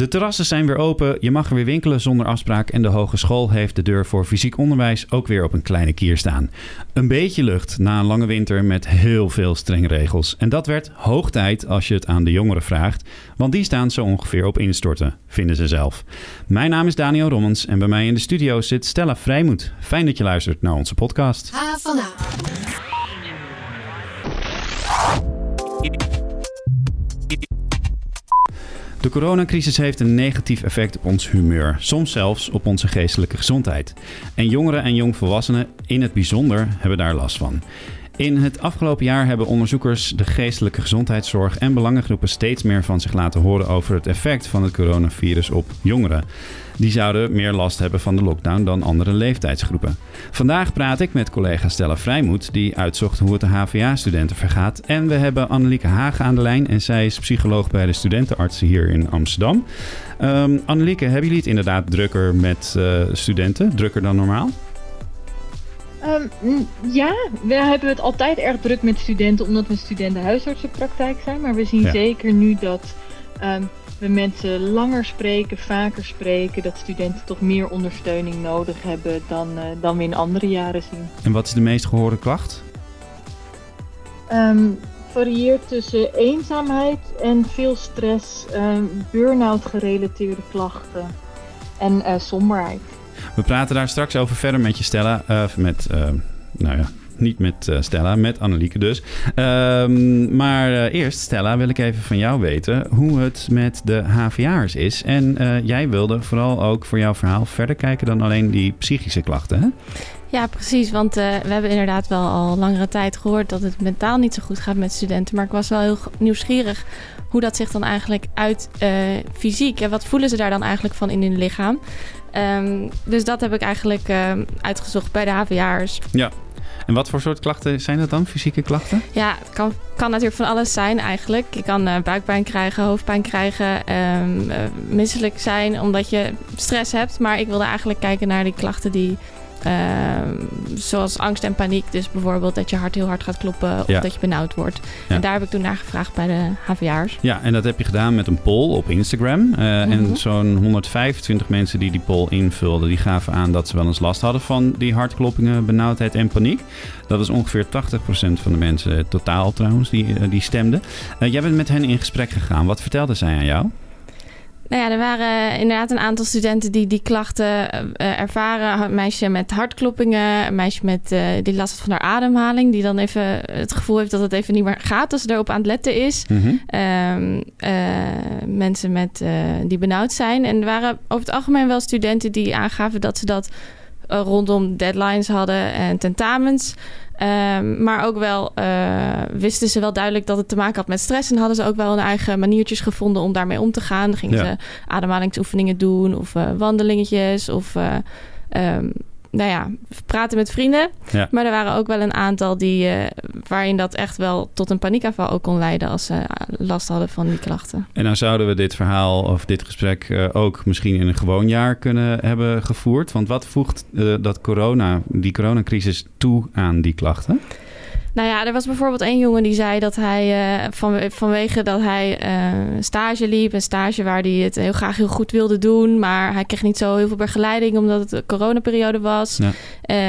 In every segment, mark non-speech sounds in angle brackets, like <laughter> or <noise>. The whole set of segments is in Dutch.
De terrassen zijn weer open, je mag er weer winkelen zonder afspraak en de hogeschool heeft de deur voor fysiek onderwijs ook weer op een kleine kier staan. Een beetje lucht na een lange winter met heel veel strenge regels. En dat werd hoog tijd als je het aan de jongeren vraagt, want die staan zo ongeveer op instorten, vinden ze zelf. Mijn naam is Daniel Rommens en bij mij in de studio zit Stella Vrijmoed. Fijn dat je luistert naar onze podcast. Ha De coronacrisis heeft een negatief effect op ons humeur, soms zelfs op onze geestelijke gezondheid. En jongeren en jongvolwassenen in het bijzonder hebben daar last van. In het afgelopen jaar hebben onderzoekers de geestelijke gezondheidszorg en belangengroepen steeds meer van zich laten horen over het effect van het coronavirus op jongeren. Die zouden meer last hebben van de lockdown dan andere leeftijdsgroepen. Vandaag praat ik met collega Stella Vrijmoed, die uitzocht hoe het de HVA-studenten vergaat. En we hebben Annelieke Hagen aan de lijn en zij is psycholoog bij de studentenartsen hier in Amsterdam. Um, Annelieke, hebben jullie het inderdaad drukker met uh, studenten? Drukker dan normaal? Um, ja, we hebben het altijd erg druk met studenten, omdat we studentenhuisartsenpraktijk zijn. Maar we zien ja. zeker nu dat um, we mensen langer spreken, vaker spreken. Dat studenten toch meer ondersteuning nodig hebben dan, uh, dan we in andere jaren zien. En wat is de meest gehoorde klacht? Um, varieert tussen eenzaamheid en veel stress, burn-out gerelateerde klachten en uh, somberheid. We praten daar straks over verder met je Stella. Uh, met, uh, nou ja, niet met uh, Stella, met Annelieke dus. Um, maar eerst, Stella, wil ik even van jou weten hoe het met de HVA'ers is. En jij wilde vooral ook voor jouw verhaal verder kijken dan alleen die psychische klachten, hè? Ja, precies. Want we hebben inderdaad wel al langere tijd gehoord dat het mentaal niet zo goed gaat met studenten. Maar ik was wel heel nieuwsgierig hoe dat zich dan eigenlijk uit uh, fysiek. En wat voelen ze daar dan eigenlijk van in hun lichaam? Um, dus dat heb ik eigenlijk uh, uitgezocht bij de HVA'ers. Ja. En wat voor soort klachten zijn dat dan, fysieke klachten? Ja, het kan, kan natuurlijk van alles zijn eigenlijk. Je kan uh, buikpijn krijgen, hoofdpijn krijgen, um, uh, misselijk zijn omdat je stress hebt. Maar ik wilde eigenlijk kijken naar die klachten die zoals angst en paniek. Dus bijvoorbeeld dat je hart heel hard gaat kloppen of ja. dat je benauwd wordt. Ja. En daar heb ik toen naar gevraagd bij de HVA'ers. Ja, en dat heb je gedaan met een poll op Instagram. Mm -hmm. En zo'n 125 mensen die die poll invulden, die gaven aan dat ze wel eens last hadden van die hartkloppingen, benauwdheid en paniek. Dat is ongeveer 80% van de mensen totaal trouwens, die, uh, die stemden. jij bent met hen in gesprek gegaan. Wat vertelden zij aan jou? Nou ja, er waren inderdaad een aantal studenten die die klachten uh, ervaren. Een meisje met hartkloppingen, een meisje met, uh, die last had van haar ademhaling. Die dan even het gevoel heeft dat het even niet meer gaat als ze erop aan het letten is. Mm -hmm. um, mensen met, die benauwd zijn. En er waren over het algemeen wel studenten die aangaven dat ze dat rondom deadlines hadden en tentamens. Um, maar ook wel uh, wisten ze wel duidelijk dat het te maken had met stress. En hadden ze ook wel hun eigen maniertjes gevonden om daarmee om te gaan. Dan gingen ja. ze ademhalingsoefeningen doen of uh, wandelingetjes of... Uh, um, nou ja, praten met vrienden. Ja. Maar er waren ook wel een aantal die, uh, waarin dat echt wel tot een paniekaanval ook kon leiden als ze last hadden van die klachten. En nou zouden we dit verhaal of dit gesprek uh, ook misschien in een gewoon jaar kunnen hebben gevoerd. Want wat voegt uh, dat corona, die coronacrisis toe aan die klachten? Nou ja, er was bijvoorbeeld één jongen die zei dat hij uh, van, vanwege dat hij uh, stage liep, een stage waar hij het heel graag heel goed wilde doen, maar hij kreeg niet zo heel veel begeleiding omdat het de coronaperiode was. Ja. Uh,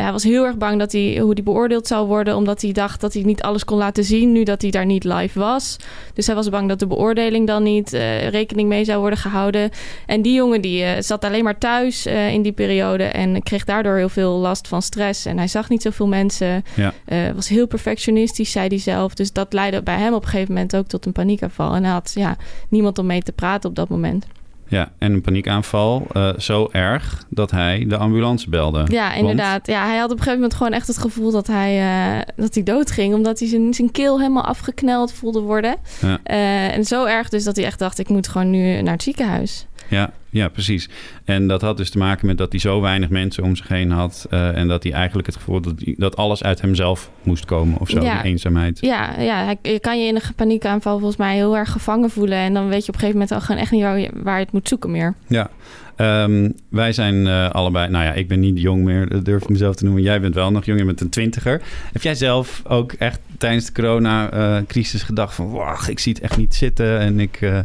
hij was heel erg bang dat hij, hoe hij beoordeeld zou worden, omdat hij dacht dat hij niet alles kon laten zien nu dat hij daar niet live was. Dus hij was bang dat de beoordeling dan niet rekening mee zou worden gehouden. En die jongen die zat alleen maar thuis in die periode en kreeg daardoor heel veel last van stress en hij zag niet zoveel mensen. Ja. was heel perfect perfectionistisch, zei hij zelf. Dus dat leidde bij hem op een gegeven moment ook tot een paniekaanval. En hij had ja, niemand om mee te praten op dat moment. Ja, en een paniekaanval uh, zo erg dat hij de ambulance belde. Ja, inderdaad. Want... Ja, hij had op een gegeven moment gewoon echt het gevoel dat hij, uh, dat hij doodging. Omdat hij zijn, zijn keel helemaal afgekneld voelde worden. Ja. Uh, en zo erg dus dat hij echt dacht, ik moet gewoon nu naar het ziekenhuis. Ja, ja, precies. En dat had dus te maken met dat hij zo weinig mensen om zich heen had. Uh, en dat hij eigenlijk het gevoel dat, hij, dat alles uit hemzelf moest komen of zo, ja. die eenzaamheid. Ja, ja hij, je kan je in een paniekaanval volgens mij heel erg gevangen voelen. En dan weet je op een gegeven moment al gewoon echt niet waar je, waar je het moet zoeken meer. Ja, um, wij zijn uh, allebei... Nou ja, ik ben niet jong meer, dat durf ik mezelf te noemen. Jij bent wel nog jong, je bent een twintiger. Heb jij zelf ook echt tijdens de corona-crisis gedacht van... Wacht, ik zie het echt niet zitten en ik... Uh,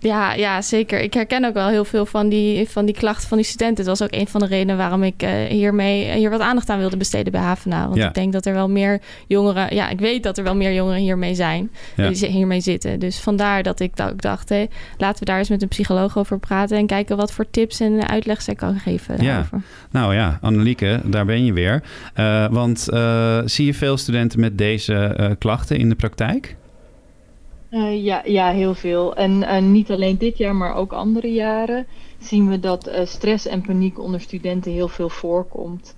Ja, ja, zeker. Ik herken ook wel heel veel van die, van die klachten van die studenten. Het was ook een van de redenen waarom ik uh, hiermee, hier wat aandacht aan wilde besteden bij Havena. Want ik denk dat er wel meer jongeren... Ja, ik weet dat er wel meer jongeren hiermee zijn. Die hiermee zitten. Dus vandaar dat ik dacht, hé, laten we daar eens met een psycholoog over praten... en kijken wat voor tips en uitleg zij kan geven Ja, nou ja, Annelieke, daar ben je weer. Uh, want uh, zie je veel studenten met deze klachten in de praktijk? Uh, ja, ja, heel veel. En niet alleen dit jaar, maar ook andere jaren zien we dat uh, stress en paniek onder studenten heel veel voorkomt.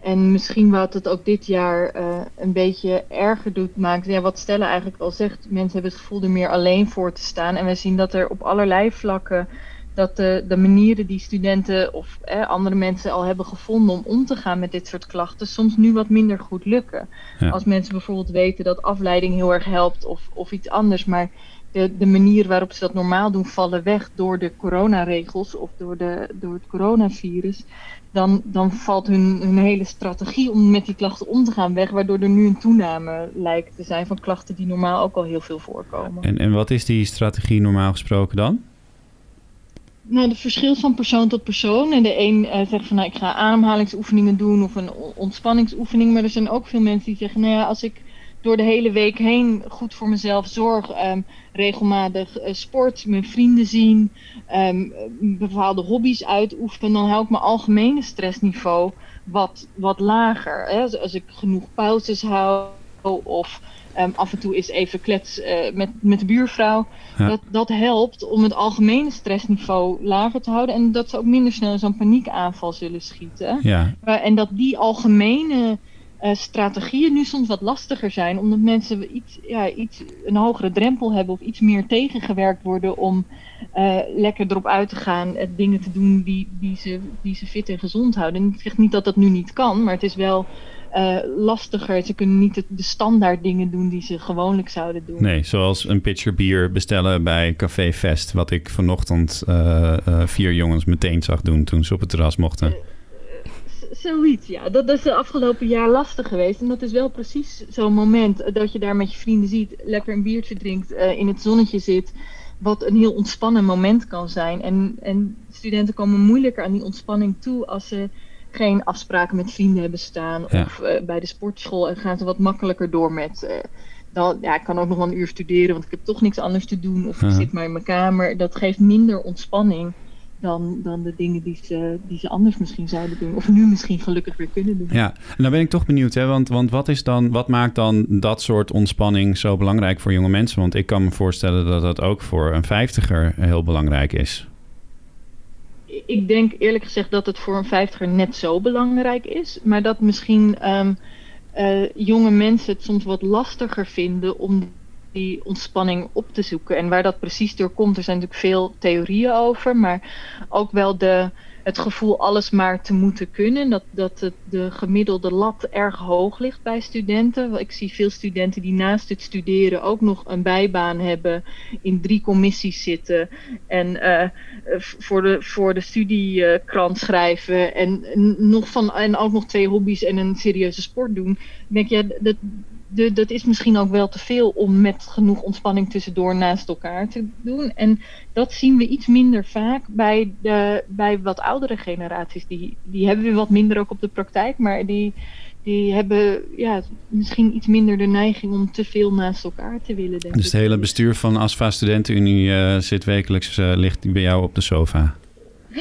En misschien wat het ook dit jaar een beetje erger doet, maakt. Ja, wat Stella eigenlijk al zegt, mensen hebben het gevoel er meer alleen voor te staan. En we zien dat er op allerlei vlakken dat de, de manieren die studenten of andere mensen al hebben gevonden om om te gaan met dit soort klachten soms nu wat minder goed lukken. Als mensen bijvoorbeeld weten dat afleiding heel erg helpt of, of iets anders, maar de, de manier waarop ze dat normaal doen vallen weg door de coronaregels of door, de, door het coronavirus, dan, dan valt hun, hun hele strategie om met die klachten om te gaan weg, waardoor er nu een toename lijkt te zijn van klachten die normaal ook al heel veel voorkomen. En, en wat is die strategie normaal gesproken dan? Nou, het verschilt van persoon tot persoon. En de een uh, zegt van nou, ik ga ademhalingsoefeningen doen of een ontspanningsoefening. Maar er zijn ook veel mensen die zeggen, nou ja, als ik door de hele week heen goed voor mezelf zorg, um, regelmatig uh, sport, mijn vrienden zien, um, bepaalde hobby's uitoefenen, dan hou ik mijn algemene stressniveau wat, wat lager. Hè? Als ik genoeg pauzes hou of um, af en toe is even klets uh, met, met de buurvrouw. Dat, dat helpt om het algemene stressniveau lager te houden. En dat ze ook minder snel in zo'n paniekaanval zullen schieten. Ja. Uh, en dat die algemene uh, strategieën nu soms wat lastiger zijn. Omdat mensen iets, ja, iets, een hogere drempel hebben of iets meer tegengewerkt worden om lekker erop uit te gaan. dingen te doen die, die, ze, die ze fit en gezond houden. En ik zeg niet dat dat nu niet kan, maar het is wel uh, lastiger. Ze kunnen niet de, standaard dingen doen die ze gewoonlijk zouden doen. Nee, zoals een pitcher bier bestellen bij Café Fest. Wat ik vanochtend uh, uh, vier jongens meteen zag doen toen ze op het terras mochten. Zoiets, ja. Dat is de afgelopen jaar lastig geweest. En dat is wel precies zo'n moment dat je daar met je vrienden ziet, lekker een biertje drinkt, in het zonnetje zit. Wat een heel ontspannen moment kan zijn. En, en studenten komen moeilijker aan die ontspanning toe als ze geen afspraken met vrienden hebben staan. Of uh, bij de sportschool en gaan ze wat makkelijker door met. Uh, dan, ja, ik kan ook nog wel een uur studeren, want ik heb toch niks anders te doen. Of ik zit maar in mijn kamer. Dat geeft minder ontspanning dan, dan de dingen die ze, die ze anders misschien zouden doen. Of nu misschien gelukkig weer kunnen doen. Ja, en dan ben ik toch benieuwd, hè? Want, want wat, is dan, wat maakt dan dat soort ontspanning zo belangrijk voor jonge mensen? Want ik kan me voorstellen dat dat ook voor een vijftiger heel belangrijk is ik denk eerlijk gezegd dat het voor een vijftiger net zo belangrijk is. Maar dat misschien um, uh, jonge mensen het soms wat lastiger vinden om die ontspanning op te zoeken. En waar dat precies door komt, er zijn natuurlijk veel theorieën over. Maar ook wel de, het gevoel alles maar te moeten kunnen. Dat, dat de gemiddelde lat erg hoog ligt bij studenten. Ik zie veel studenten die naast het studeren ook nog een bijbaan hebben, in drie commissies zitten en uh, voor, de, voor de studiekrant schrijven en, nog van, en ook nog twee hobby's en een serieuze sport doen. Ik denk, ja, dat, de, dat is misschien ook wel te veel om met genoeg ontspanning tussendoor naast elkaar te doen. En dat zien we iets minder vaak bij, de, bij wat oudere generaties. Die, die hebben we wat minder ook op de praktijk, maar die, die hebben ja, misschien iets minder de neiging om te veel naast elkaar te willen. Denk dus het hele bestuur van ASFA Studentenunie uh, zit wekelijks, uh, ligt bij jou op de sofa?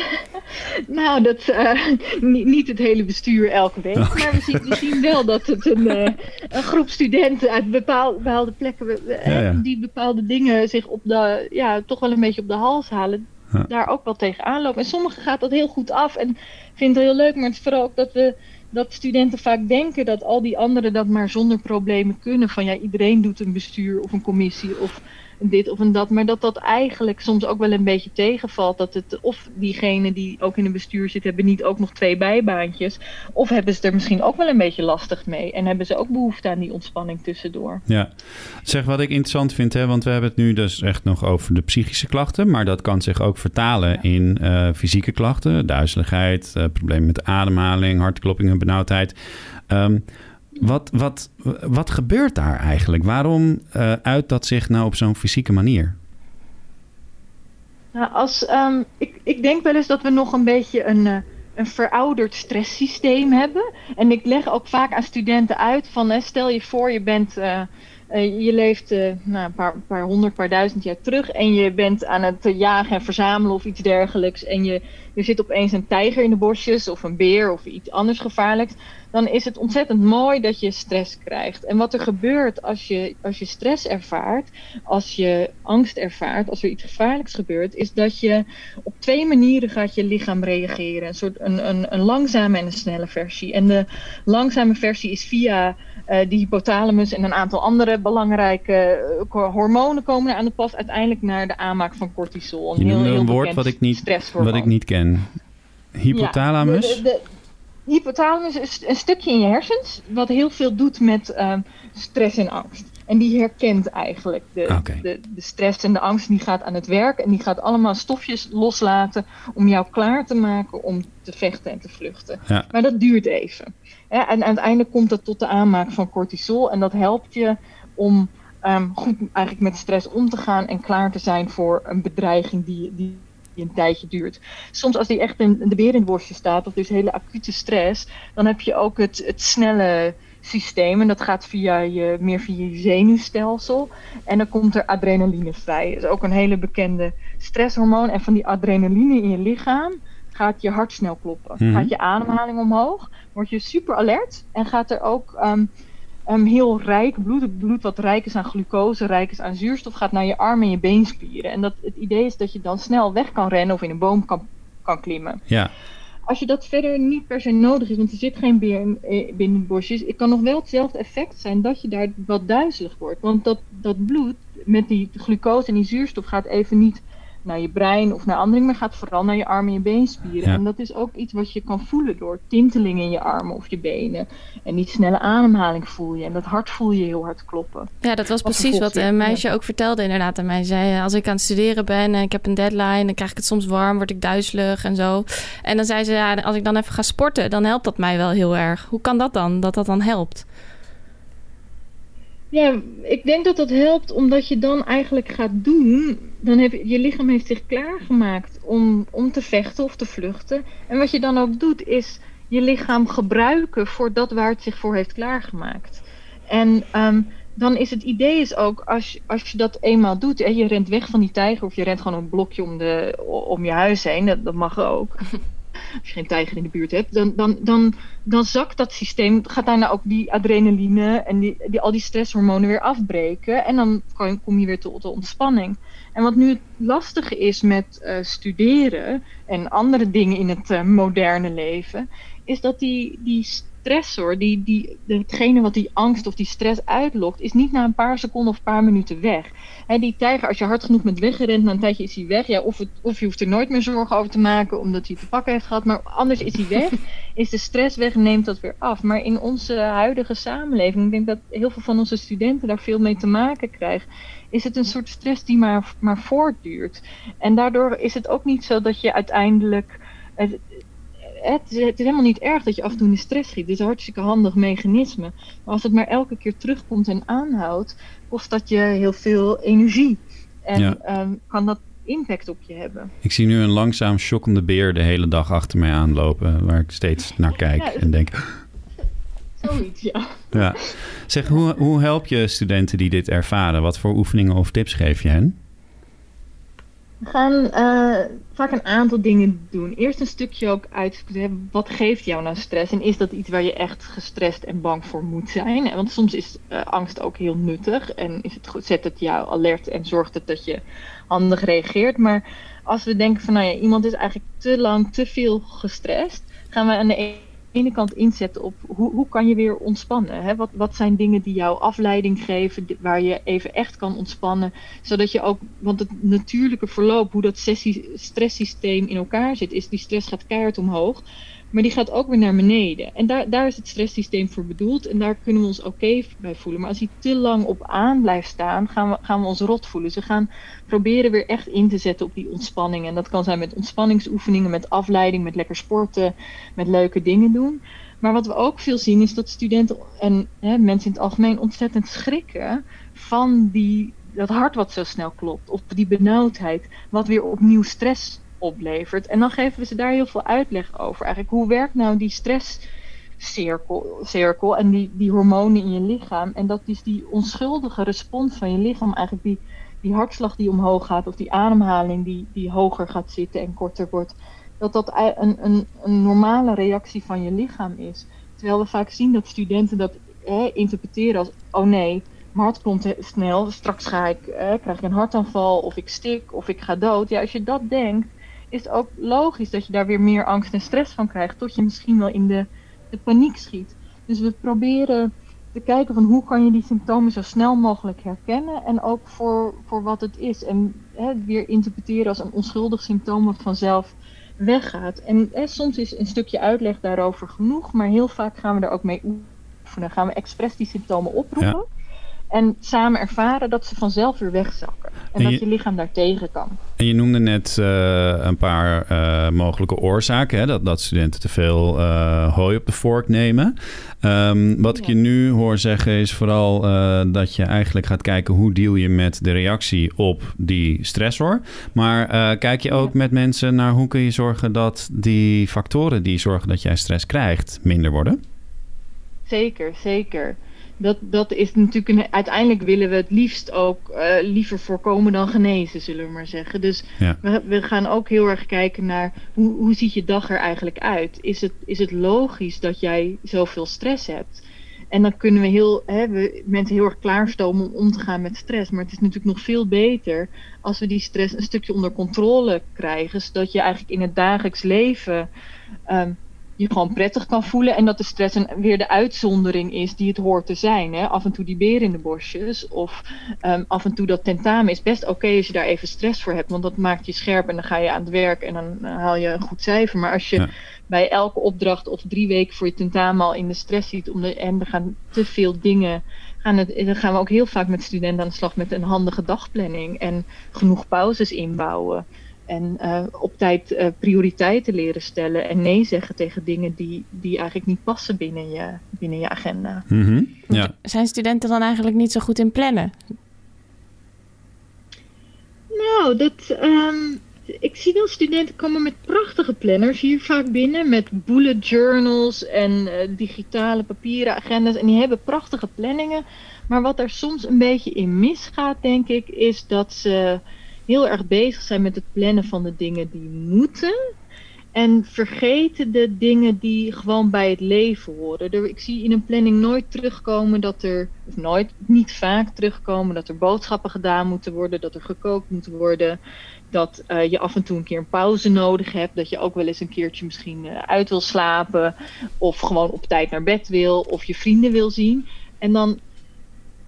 <laughs> nou, dat, <laughs> uh, niet, niet, het hele bestuur elke week. Maar we zien, we zien, wel dat het een, uh, een groep studenten uit bepaalde, bepaalde plekken, uh, ja, ja. die bepaalde dingen zich op de, ja, toch wel een beetje op de hals halen, ja. daar ook wel tegenaan lopen. En sommigen gaat dat heel goed af en vindt het heel leuk, maar het is vooral ook dat we dat studenten vaak denken dat al die anderen dat maar zonder problemen kunnen. Van ja, iedereen doet een bestuur of een commissie of dit of een dat. Maar dat dat eigenlijk soms ook wel een beetje tegenvalt. Dat het of diegenen die ook in een bestuur zitten, hebben niet ook nog twee bijbaantjes. Of hebben ze er misschien ook wel een beetje lastig mee. En hebben ze ook behoefte aan die ontspanning tussendoor. Ja, zeg wat ik interessant vind, hè, want we hebben het nu dus echt nog over de psychische klachten. Maar dat kan zich ook vertalen ja. in uh, fysieke klachten. Duizeligheid, uh, problemen met ademhaling, hartkloppingen, benauwdheid. Um, wat, wat, wat gebeurt daar eigenlijk? Waarom uh, uit dat zich nou op zo'n fysieke manier? Nou, als, ehm, ik, ik denk wel eens dat we nog een beetje een, uh, een verouderd stresssysteem hebben. En ik leg ook vaak aan studenten uit van, stel je voor je bent... Uh, je leeft nou, een paar, paar, honderd, paar duizend jaar terug en je bent aan het jagen en verzamelen of iets dergelijks. En je, er zit opeens een tijger in de bosjes of een beer of iets anders gevaarlijks. Dan is het ontzettend mooi dat je stress krijgt. En wat er gebeurt als je, als je stress ervaart, als je angst ervaart, als er iets gevaarlijks gebeurt, is dat je op twee manieren gaat je lichaam reageren. Een soort een, een, een langzame en een snelle versie. En de langzame versie is via uh, de hypothalamus en een aantal andere belangrijke uh, hormonen komen aan de pas uiteindelijk naar de aanmaak van cortisol. Een Je heel, heel een woord wat ik, niet, wat ik niet ken. Hypothalamus? Ja, de, de, de, hypothalamus is een stukje in je hersens wat heel veel doet met uh, stress en angst. En die herkent eigenlijk de, okay. de, de, stress en de angst. Die gaat aan het werk en die gaat allemaal stofjes loslaten om jou klaar te maken om te vechten en te vluchten. Ja. Maar dat duurt even. Ja, en uiteindelijk komt dat tot de aanmaak van cortisol. En dat helpt je om um, goed eigenlijk met stress om te gaan en klaar te zijn voor een bedreiging die, die een tijdje duurt. Soms als die echt in de beer in het bosje staat, of dus hele acute stress, dan heb je ook het, het snelle systeem. En dat gaat via je, meer via je zenuwstelsel. En dan komt er adrenaline vrij. Dat is ook een hele bekende stresshormoon. En van die adrenaline in je lichaam gaat je hart snel kloppen. Mhm. Gaat je ademhaling omhoog. Word je super alert. En gaat er ook um, um, heel rijk bloed, het bloed wat rijk is aan glucose, rijk is aan zuurstof, gaat naar je armen en je beenspieren. En dat, het idee is dat je dan snel weg kan rennen of in een boom kan, kan klimmen. Ja. Als je dat verder niet per se nodig is, want er zit geen beer in, eh, binnen de bosjes, het kan nog wel hetzelfde effect zijn dat je daar wat duizelig wordt. Want dat, dat bloed met die glucose en die zuurstof gaat even niet naar je brein of naar andere, maar gaat vooral naar je armen en je beenspieren. Ja. En dat is ook iets wat je kan voelen door tintelingen in je armen of je benen. En die snelle ademhaling voel je. En dat hart voel je heel hard kloppen. Ja, dat was Wat precies wat vervolgens- een meisje ook vertelde inderdaad aan mij. Zei, eh, als ik aan het studeren ben en ik heb een deadline... dan krijg ik het soms warm, word ik duizelig en zo. En dan zei ze, ja, als ik dan even ga sporten... dan helpt dat mij wel heel erg. Hoe kan dat dan, dat dat dan helpt? Ja, ik denk dat dat helpt omdat je dan eigenlijk gaat doen. Dan heb je, je lichaam heeft zich klaargemaakt om, om te vechten of te vluchten. En wat je dan ook doet, is je lichaam gebruiken voor dat waar het zich voor heeft klaargemaakt. En ehm, dan is het idee is ook, als, als je dat eenmaal doet, en je rent weg van die tijger of je rent gewoon een blokje om, de, om je huis heen, dat, dat mag ook. <laughs> Als je geen tijger in de buurt hebt, dan, dan, dan, dan zakt dat systeem, gaat daarna ook die adrenaline en die, die, al die stresshormonen weer afbreken. En dan kom je weer tot de ontspanning. En wat nu het lastige is met eh, studeren en andere dingen in het eh, moderne leven, is dat die, die stressor, die, die, hetgene wat die angst of die stress uitlokt, is niet na een paar seconden of een paar minuten weg. Hè, die tijger, als je hard genoeg bent weggerend, na een tijdje is hij weg. Ja, of, het, of je hoeft er nooit meer zorgen over te maken omdat hij te pakken heeft gehad. Maar anders is hij weg. <laughs> is de stress weg en neemt dat weer af. Maar in onze huidige samenleving, ik denk dat heel veel van onze studenten daar veel mee te maken krijgen. Is het een soort stress die maar, maar voortduurt. En daardoor is het ook niet zo dat je uiteindelijk. Het, is, het is helemaal niet erg dat je af en toe in de stress schiet. Het is een hartstikke handig mechanisme. Maar als het maar elke keer terugkomt en aanhoudt, kost dat je heel veel energie. En Ja. um, kan dat impact op je hebben. Ik zie nu een langzaam shockende beer de hele dag achter mij aanlopen, waar ik steeds naar kijk Ja, en denk, <laughs> Zoiets, ja. ja. Zeg, hoe, hoe help je studenten die dit ervaren? Wat voor oefeningen of tips geef je hen? We gaan eh, vaak een aantal dingen doen. Eerst een stukje ook uitzoeken. Wat geeft jou nou stress? En is dat iets waar je echt gestrest en bang voor moet zijn? Want soms is eh, angst ook heel nuttig. En is het zet het jou alert en zorgt het dat je handig reageert. Maar als we denken van nou ja, iemand is eigenlijk te lang te veel gestrest, gaan we aan de ene kant inzetten op hoe, hoe kan je weer ontspannen? Hè? Wat, wat zijn dingen die jou afleiding geven, waar je even echt kan ontspannen, zodat je ook, want het natuurlijke verloop, hoe dat sessie, stresssysteem in elkaar zit, is die stress gaat keihard omhoog, maar die gaat ook weer naar beneden. En daar, daar is het stresssysteem voor bedoeld en daar kunnen we ons oké bij voelen. Maar als die te lang op aan blijft staan, gaan we, gaan we ons rot voelen. We gaan proberen weer echt in te zetten op die ontspanning. En dat kan zijn met ontspanningsoefeningen, met afleiding, met lekker sporten, met leuke dingen doen. Maar wat we ook veel zien is dat studenten en hè, mensen in het algemeen ontzettend schrikken van die dat hart wat zo snel klopt, of die benauwdheid, wat weer opnieuw stress oplevert. En dan geven we ze daar heel veel uitleg over. Eigenlijk, hoe werkt nou die stresscirkel cirkel en die, die hormonen in je lichaam? En dat is die onschuldige respons van je lichaam, eigenlijk die, die hartslag die omhoog gaat, of die ademhaling die, die hoger gaat zitten en korter wordt. Dat dat een, een, een normale reactie van je lichaam is. Terwijl we vaak zien dat studenten dat interpreteren als: oh nee, mijn hart klopt snel, straks ga ik, krijg ik een hartaanval, of ik stik, of ik ga dood. Ja, als je dat denkt, is het ook logisch dat je daar weer meer angst en stress van krijgt, tot je misschien wel in de, de paniek schiet. Dus we proberen te kijken van hoe kan je die symptomen zo snel mogelijk herkennen en ook voor, voor wat het is. En hè, weer interpreteren als een onschuldig symptoom wat vanzelf weggaat. En hè, soms is een stukje uitleg daarover genoeg, maar heel vaak gaan we er ook mee oefenen. Gaan we expres die symptomen oproepen. En samen ervaren dat ze vanzelf weer wegzakken. En, dat je lichaam daar tegen kan. En je noemde net uh, een paar uh, mogelijke oorzaken. Hè? Dat, dat studenten te veel uh, hooi op de vork nemen. Um, wat ja. ik je nu hoor zeggen is vooral dat je eigenlijk gaat kijken... hoe deal je met de reactie op die stressor. Maar kijk je ook ja. met mensen naar hoe kun je zorgen... dat die factoren die zorgen dat jij stress krijgt minder worden? Zeker, zeker dat, dat is natuurlijk een, uiteindelijk willen we het liefst ook uh, liever voorkomen dan genezen, zullen we maar zeggen. Dus ja. we, we gaan ook heel erg kijken naar hoe, hoe ziet je dag er eigenlijk uit? Is het, is het logisch dat jij zoveel stress hebt? En dan kunnen we, heel, hè, we mensen heel erg klaarstomen om om te gaan met stress. Maar het is natuurlijk nog veel beter als we die stress een stukje onder controle krijgen. Zodat je eigenlijk in het dagelijks leven um, je gewoon prettig kan voelen. En dat de stress een, weer de uitzondering is die het hoort te zijn. Hè? Af en toe die beer in de bosjes. Of um, af en toe dat tentamen is best oké als je daar even stress voor hebt. Want dat maakt je scherp en dan ga je aan het werk en dan haal je een goed cijfer. Maar als je ja. bij elke opdracht of drie weken voor je tentamen al in de stress ziet. Om de, en er gaan te veel dingen. Gaan het, dan gaan we ook heel vaak met studenten aan de slag met een handige dagplanning. En genoeg pauzes inbouwen. En uh, op tijd uh, prioriteiten leren stellen en nee zeggen tegen dingen die, die eigenlijk niet passen binnen je, binnen je agenda. Mm -hmm. ja. Zijn studenten dan eigenlijk niet zo goed in plannen? Nou, dat, um, ik zie wel studenten komen met prachtige planners hier vaak binnen. Met bullet journals en uh, digitale papieren agendas. En die hebben prachtige planningen. Maar wat er soms een beetje in misgaat, denk ik, is dat ze heel erg bezig zijn met het plannen van de dingen die moeten. En vergeten de dingen die gewoon bij het leven horen. ik zie in een planning nooit terugkomen dat er, of nooit, niet vaak terugkomen dat er boodschappen gedaan moeten worden, dat er gekookt moet worden, dat uh, je af en toe een keer een pauze nodig hebt, dat je ook wel eens een keertje misschien uh, uit wil slapen, of gewoon op tijd naar bed wil, of je vrienden wil zien. En dan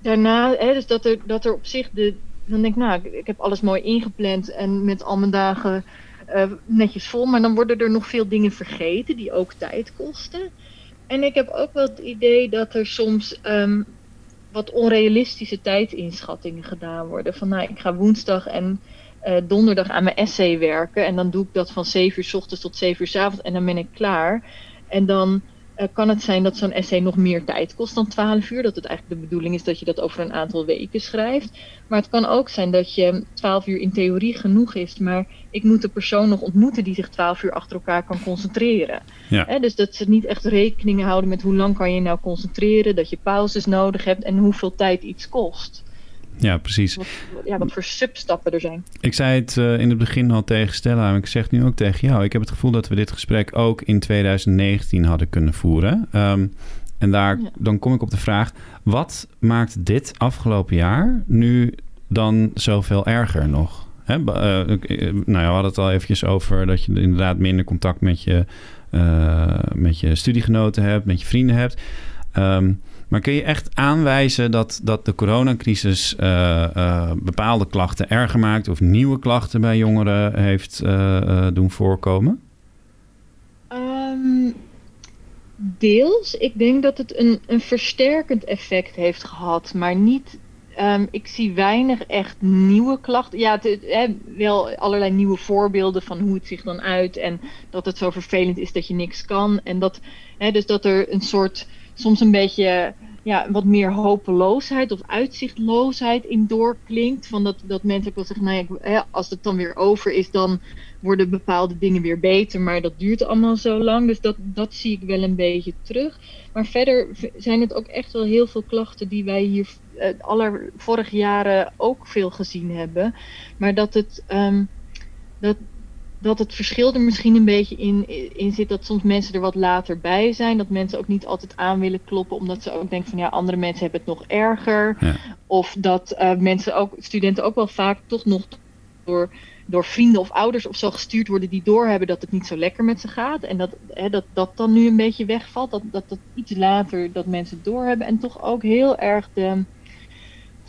daarna, hè, dus dat er, dat er op zich de, dan denk ik, nou, ik, heb alles mooi ingepland en met al mijn dagen uh, netjes vol. Maar dan worden er nog veel dingen vergeten die ook tijd kosten. En ik heb ook wel het idee dat er soms um, wat onrealistische tijdsinschattingen gedaan worden. Van nou, ik ga woensdag en uh, donderdag aan mijn essay werken. En dan doe ik dat van 7 uur s ochtends tot 7 uur s avonds en dan ben ik klaar. En dan uh, kan het zijn dat zo'n essay nog meer tijd kost dan 12 uur. Dat het eigenlijk de bedoeling is dat je dat over een aantal weken schrijft. Maar het kan ook zijn dat je 12 uur in theorie genoeg is. Maar ik moet de persoon nog ontmoeten die zich 12 uur achter elkaar kan concentreren. Ja. Dus dat ze niet echt rekening houden met hoe lang kan je nou concentreren. Dat je pauzes nodig hebt en hoeveel tijd iets kost. Ja, precies. Wat, ja, wat voor substappen er zijn. Ik zei het uh, in het begin al tegen Stella, maar ik zeg het nu ook tegen jou. Ik heb het gevoel dat we dit gesprek ook in 2019 hadden kunnen voeren. Um, en daar, ja. dan kom ik op de vraag: wat maakt dit afgelopen jaar nu dan zoveel erger nog? Hè, uh, nou ja, we hadden het al eventjes over dat je inderdaad minder contact met je, uh, met je studiegenoten hebt, met je vrienden hebt. Um, maar kun je echt aanwijzen dat, dat de coronacrisis uh, uh, bepaalde klachten erger maakt of nieuwe klachten bij jongeren heeft uh, doen voorkomen? Um, deels. Ik denk dat het een, een versterkend effect heeft gehad, maar niet. Um, ik zie weinig echt nieuwe klachten. Ja, het, wel allerlei nieuwe voorbeelden van hoe het zich dan uit. En dat het zo vervelend is dat je niks kan. En dat, dus dat er een soort soms een beetje ja, wat meer hopeloosheid of uitzichtloosheid in doorklinkt. Van dat, dat mensen ook wel zeggen, nou ja, als het dan weer over is, dan worden bepaalde dingen weer beter. Maar dat duurt allemaal zo lang. Dus dat, dat zie ik wel een beetje terug. Maar verder zijn het ook echt wel heel veel klachten die wij hier uh, vorige jaren ook veel gezien hebben. Maar dat het, um, dat, dat het verschil er misschien een beetje in, in zit dat soms mensen er wat later bij zijn. Dat mensen ook niet altijd aan willen kloppen, omdat ze ook denken van ja, andere mensen hebben het nog erger. Ja. Of dat uh, mensen ook, studenten ook wel vaak toch nog door, door vrienden of ouders of zo gestuurd worden die doorhebben dat het niet zo lekker met ze gaat. En dat hè, dat, dat dan nu een beetje wegvalt. Dat, dat, dat iets later dat mensen het doorhebben. En toch ook heel erg de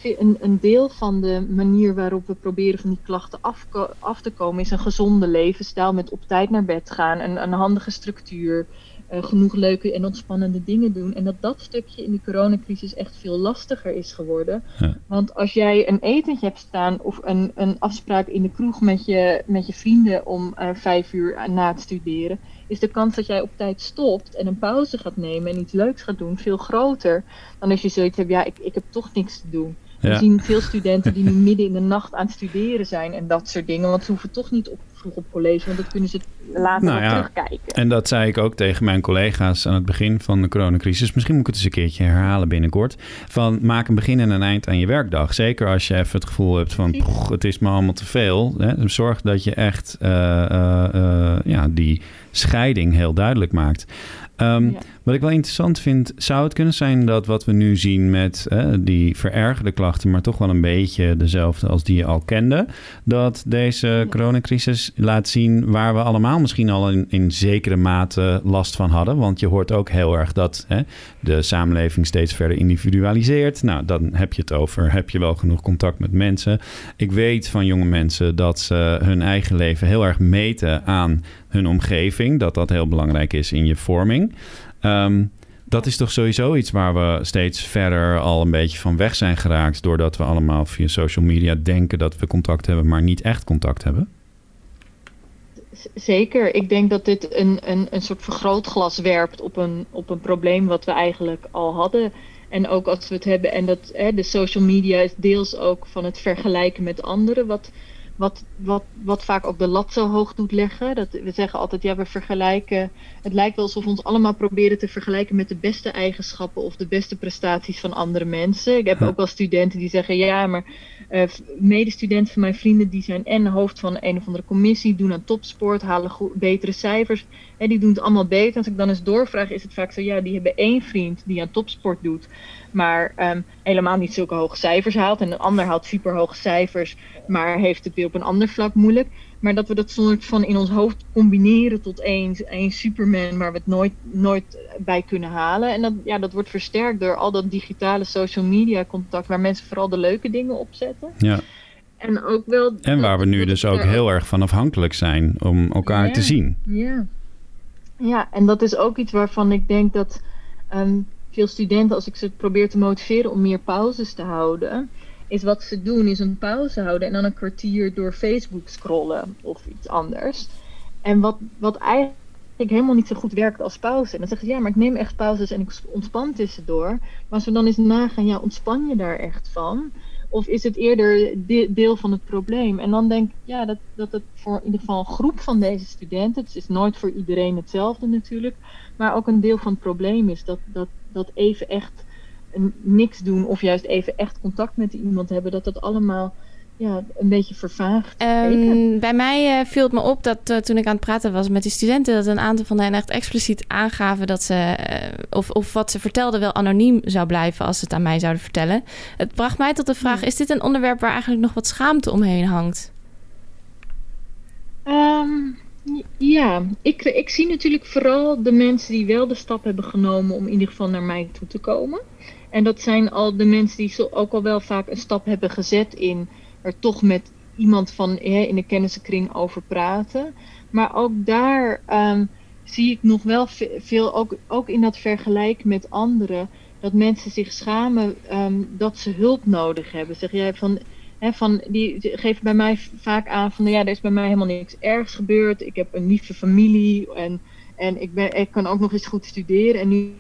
een, een deel van de manier waarop we proberen van die klachten af, af te komen is een gezonde levensstijl met op tijd naar bed gaan, een, een handige structuur, uh, genoeg leuke en ontspannende dingen doen. En dat dat stukje in de coronacrisis echt veel lastiger is geworden. Ja. Want als jij een etentje hebt staan of een, een afspraak in de kroeg met je, met je vrienden om uh, vijf uur na het studeren, is de kans dat jij op tijd stopt en een pauze gaat nemen en iets leuks gaat doen veel groter dan als je zoiets hebt, ja, ik, ik heb toch niks te doen. We zien veel studenten die nu <laughs> midden in de nacht aan het studeren zijn en dat soort dingen. Want ze hoeven toch niet op, vroeg op college, want dat kunnen ze later nou ja, terugkijken. En dat zei ik ook tegen mijn collega's aan het begin van de coronacrisis. Misschien moet ik het eens een keertje herhalen binnenkort. Van maak een begin en een eind aan je werkdag. Zeker als je even het gevoel hebt van poch, het is me allemaal te veel. Hè. Zorg dat je echt uh, uh, uh, ja, die scheiding heel duidelijk maakt. Um, ja. Wat ik wel interessant vind, zou het kunnen zijn dat wat we nu zien met die verergerde klachten, maar toch wel een beetje dezelfde als die je al kende, dat deze coronacrisis laat zien waar we allemaal misschien al in, in zekere mate last van hadden. Want je hoort ook heel erg dat de samenleving steeds verder individualiseert. Nou, dan heb je het over, heb je wel genoeg contact met mensen. Ik weet van jonge mensen dat ze hun eigen leven heel erg meten aan hun omgeving, dat dat heel belangrijk is in je vorming. Um, dat is toch sowieso iets waar we steeds verder al een beetje van weg zijn geraakt. Doordat we allemaal via social media denken dat we contact hebben, maar niet echt contact hebben? Zeker. Ik denk dat dit een, een, een soort vergrootglas werpt op een, op een probleem wat we eigenlijk al hadden. En ook als we het hebben, en dat hè, de social media is deels ook van het vergelijken met anderen. Wat, wat, wat, wat vaak ook de lat zo hoog doet leggen. Dat, we zeggen altijd, ja, we vergelijken. Het lijkt wel alsof we ons allemaal proberen te vergelijken met de beste eigenschappen of de beste prestaties van andere mensen. Ik heb ook wel studenten die zeggen, ja, maar uh, medestudenten van mijn vrienden die zijn en hoofd van een of andere commissie, doen aan topsport, halen betere cijfers. En die doen het allemaal beter. Als ik dan eens doorvraag, is het vaak zo, ja, die hebben één vriend die aan topsport doet maar um, helemaal niet zulke hoge cijfers haalt. En een ander haalt super hoge cijfers, maar heeft het weer op een ander vlak moeilijk. Maar dat we dat soort van in ons hoofd combineren tot één, één Superman waar we het nooit, nooit bij kunnen halen. En dat, ja, dat wordt versterkt door al dat digitale social media contact waar mensen vooral de leuke dingen opzetten. Ja. En, ook wel, en waar we nu dus ook heel erg van afhankelijk zijn om elkaar ja, te zien. Ja. ja, en dat is ook iets waarvan ik denk dat um, veel studenten, als ik ze probeer te motiveren om meer pauzes te houden, is wat ze doen, is een pauze houden en dan een kwartier door Facebook scrollen of iets anders. En wat, wat eigenlijk helemaal niet zo goed werkt als pauze. En dan zeggen ze, ja, maar ik neem echt pauzes en ik ontspan tussendoor. Maar als we dan eens nagaan, ja, ontspan je daar echt van? Of is het eerder deel van het probleem? En dan denk ik, ja, dat, dat het voor in ieder geval een groep van deze studenten, het is nooit voor iedereen hetzelfde natuurlijk, maar ook een deel van het probleem is dat, dat, dat even echt niks doen of juist even echt contact met iemand hebben, dat dat allemaal ja, een beetje vervaagd. Um, bij mij uh, viel het me op dat uh, toen ik aan het praten was met die studenten, dat een aantal van hen echt expliciet aangaven dat ze, uh, of, of wat ze vertelden, wel anoniem zou blijven als ze het aan mij zouden vertellen. Het bracht mij tot de vraag: is dit een onderwerp waar eigenlijk nog wat schaamte omheen hangt? Um, ja, ik, ik zie natuurlijk vooral de mensen die wel de stap hebben genomen om in ieder geval naar mij toe te komen. En dat zijn al de mensen die ook al wel vaak een stap hebben gezet in er toch met iemand van in de kennissenkring over praten. Maar ook daar um, zie ik nog wel veel, ook, ook in dat vergelijk met anderen, dat mensen zich schamen um, dat ze hulp nodig hebben. Zeg jij van van, die geven bij mij vaak aan van ja, er is bij mij helemaal niks ergs gebeurd. Ik heb een lieve familie en, en ik, ben, ik kan ook nog eens goed studeren. En nu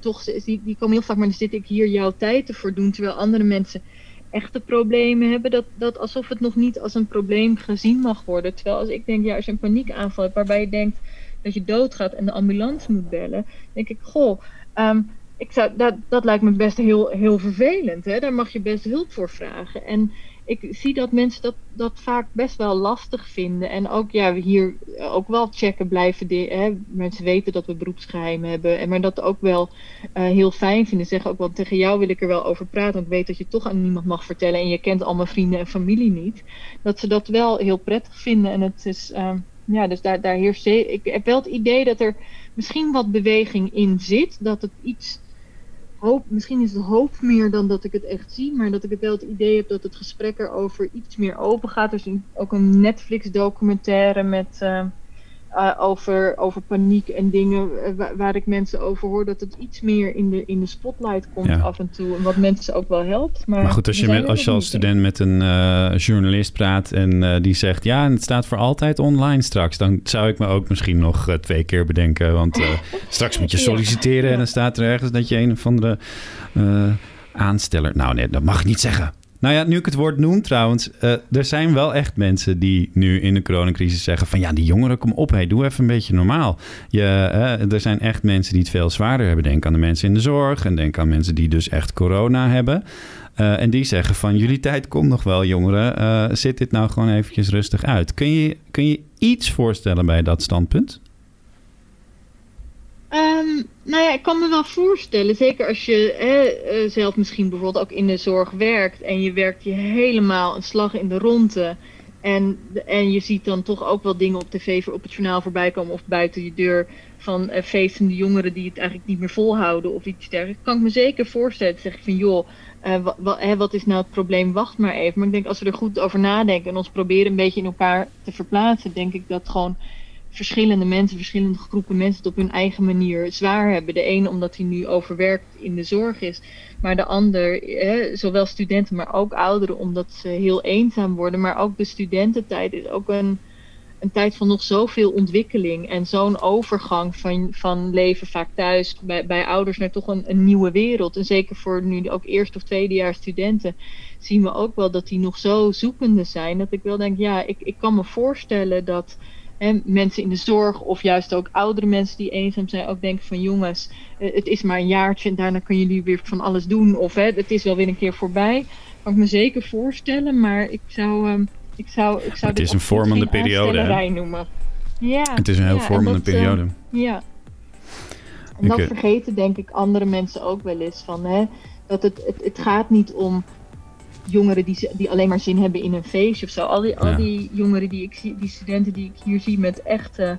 toch, die, die komen heel vaak, maar dan zit ik hier jouw tijd te voordoen, terwijl andere mensen echte problemen hebben, dat, dat alsof het nog niet als een probleem gezien mag worden. Terwijl als ik denk, ja, als je een paniekaanval hebt waarbij je denkt dat je doodgaat en de ambulance moet bellen, denk ik, goh, um, ik zou, dat, dat lijkt me best heel, heel vervelend. Hè? Daar mag je best hulp voor vragen. En ik zie dat mensen dat, dat vaak best wel lastig vinden. En ook ja, hier ook wel checken blijven. hè? Mensen weten dat we beroepsgeheim hebben. En maar dat ook wel uh, heel fijn vinden. Zeggen ook wel tegen jou wil ik er wel over praten. Want ik weet dat je toch aan niemand mag vertellen. En je kent al mijn vrienden en familie niet. Dat ze dat wel heel prettig vinden. En het is. Uh, ja, dus daar, daar heerst. Ik heb wel het idee dat er misschien wat beweging in zit. Dat het iets hoop, misschien is het hoop meer dan dat ik het echt zie, maar dat ik het wel het idee heb dat het gesprek erover iets meer open gaat. Er is ook een Netflix documentaire met uh, uh, over, over paniek en dingen uh, waar, ik mensen over hoor. Dat het iets meer in de, in de spotlight komt ja. af en toe. En wat mensen ook wel helpt. Maar, maar goed, als je, met, als je als student met een uh, journalist praat en die zegt... ja, en het staat voor altijd online straks... dan zou ik me ook misschien nog twee keer bedenken. Want <laughs> straks moet je solliciteren ja. en dan staat er ergens... dat je een of andere aansteller... Nou nee, dat mag ik niet zeggen. Nou ja, nu ik het woord noem trouwens, uh, er zijn wel echt mensen die nu in de coronacrisis zeggen van ja, die jongeren, kom op, hey, doe even een beetje normaal. Je, uh, er zijn echt mensen die het veel zwaarder hebben. Denk aan de mensen in de zorg en denk aan mensen die dus echt corona hebben. Uh, en die zeggen van jullie tijd komt nog wel, jongeren. zit dit nou gewoon eventjes rustig uit. Kun je, kun je iets voorstellen bij dat standpunt? Um, nou ja, ik kan me wel voorstellen, zeker als je hè, zelf misschien bijvoorbeeld ook in de zorg werkt en je werkt je helemaal een slag in de ronde. En, en je ziet dan toch ook wel dingen op tv op het journaal voorbij komen of buiten je deur van uh, feestende jongeren die het eigenlijk niet meer volhouden of iets dergelijks. Kan ik me zeker voorstellen. Zeg ik van joh, uh, wat, wat is nou het probleem? Wacht maar even. Maar ik denk als we er goed over nadenken en ons proberen een beetje in elkaar te verplaatsen, denk ik dat gewoon verschillende mensen, verschillende groepen mensen het op hun eigen manier zwaar hebben. De ene omdat hij nu overwerkt in de zorg is, maar de ander, zowel studenten, maar ook ouderen, omdat ze heel eenzaam worden. Maar ook de studententijd is ook een, een tijd van nog zoveel ontwikkeling en zo'n overgang van, van leven vaak thuis bij, bij ouders naar toch een, een nieuwe wereld. En zeker voor nu ook eerste of tweedejaars studenten zien we ook wel dat die nog zo zoekende zijn. Dat ik wel denk, ja, ik, ik kan me voorstellen dat en mensen in de zorg of juist ook oudere mensen die eenzaam zijn ook denken van jongens, eh, het is maar een jaartje en daarna kunnen jullie weer van alles doen. Of hè, het is wel weer een keer voorbij. Kan ik me zeker voorstellen, maar ik zou, um, ik zou, ik zou het is een vormende periode hè? noemen. Ja, het is een heel ja, vormende dat, periode. Uh, ja. En dat vergeten denk ik andere mensen ook wel eens van hè, dat het, het, het gaat niet om jongeren die, die alleen maar zin hebben in een feestje of zo. Al die, al die jongeren die ik zie, die studenten die ik hier zie met echte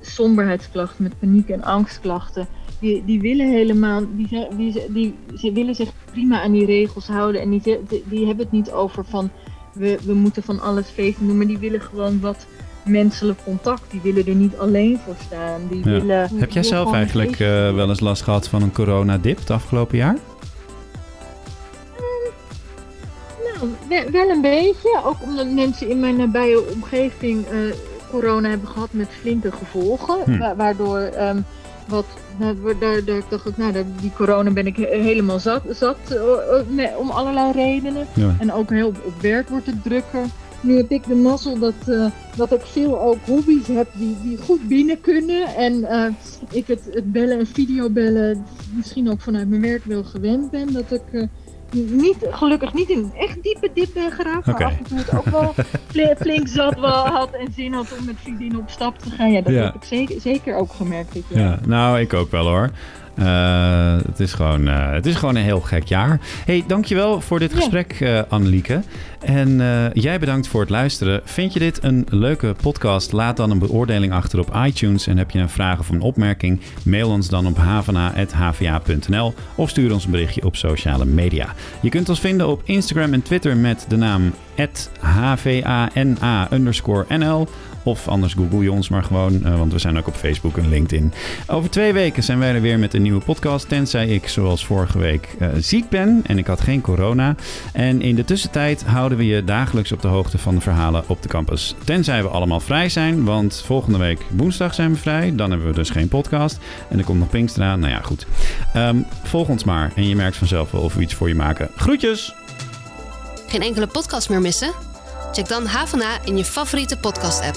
somberheidsklachten, met paniek- en angstklachten. Die, die willen helemaal, die, die, die, ze willen zich prima aan die regels houden. En die, die, die hebben het niet over van we, we moeten van alles feesten doen, maar die willen gewoon wat menselijk contact. Die willen er niet alleen voor staan. Die ja. willen, Heb jij zelf eigenlijk uh, wel eens last gehad van een coronadip het afgelopen jaar? Wel een beetje. Ook omdat mensen in mijn nabije omgeving uh, corona hebben gehad met flinke gevolgen. Hm. Wa waardoor um, wat, nou, daar, daar dacht ik, nou, die corona ben ik helemaal zat, zat uh, om allerlei redenen. Ja. En ook heel op werk wordt het drukker. Nu heb ik de mazzel dat, uh, dat ik veel ook hobby's heb die, die goed binnen kunnen. En ik het, het bellen en videobellen misschien ook vanuit mijn werk wel gewend ben. Dat ik niet, gelukkig niet in echt diepe dip ben geraakt. Maar af en toe het ook wel <laughs> flink zat wel had en zin had om met vriendinnen op stap te gaan. Ja, dat Ja. heb ik zeker, zeker ook gemerkt dit jaar. Ja, nou, ik ook wel hoor. Eh, het, is gewoon, eh, het is gewoon een heel gek jaar. hey, dankjewel voor dit Ja. gesprek, eh Annelieke. En jij bedankt voor het luisteren. Vind je dit een leuke podcast? Laat dan een beoordeling achter op iTunes. En heb je een vraag of een opmerking? Mail ons dan op havana.hva.nl of stuur ons een berichtje op sociale media. Je kunt ons vinden op Instagram en Twitter met de naam hvana_nl Of anders google je ons maar gewoon, want we zijn ook op Facebook en LinkedIn. Over twee weken zijn wij er weer met een nieuwe podcast. Tenzij ik, zoals vorige week, ziek ben en ik had geen corona. En in de tussentijd houden we je dagelijks op de hoogte van de verhalen op de campus. Tenzij we allemaal vrij zijn, want volgende week woensdag zijn we vrij. Dan hebben we dus geen podcast. En er komt nog Pinkstera. Nou ja, goed. Ehm, volg ons maar en je merkt vanzelf wel of we iets voor je maken. Groetjes! Geen enkele podcast meer missen? Check dan HVA in je favoriete podcast-app.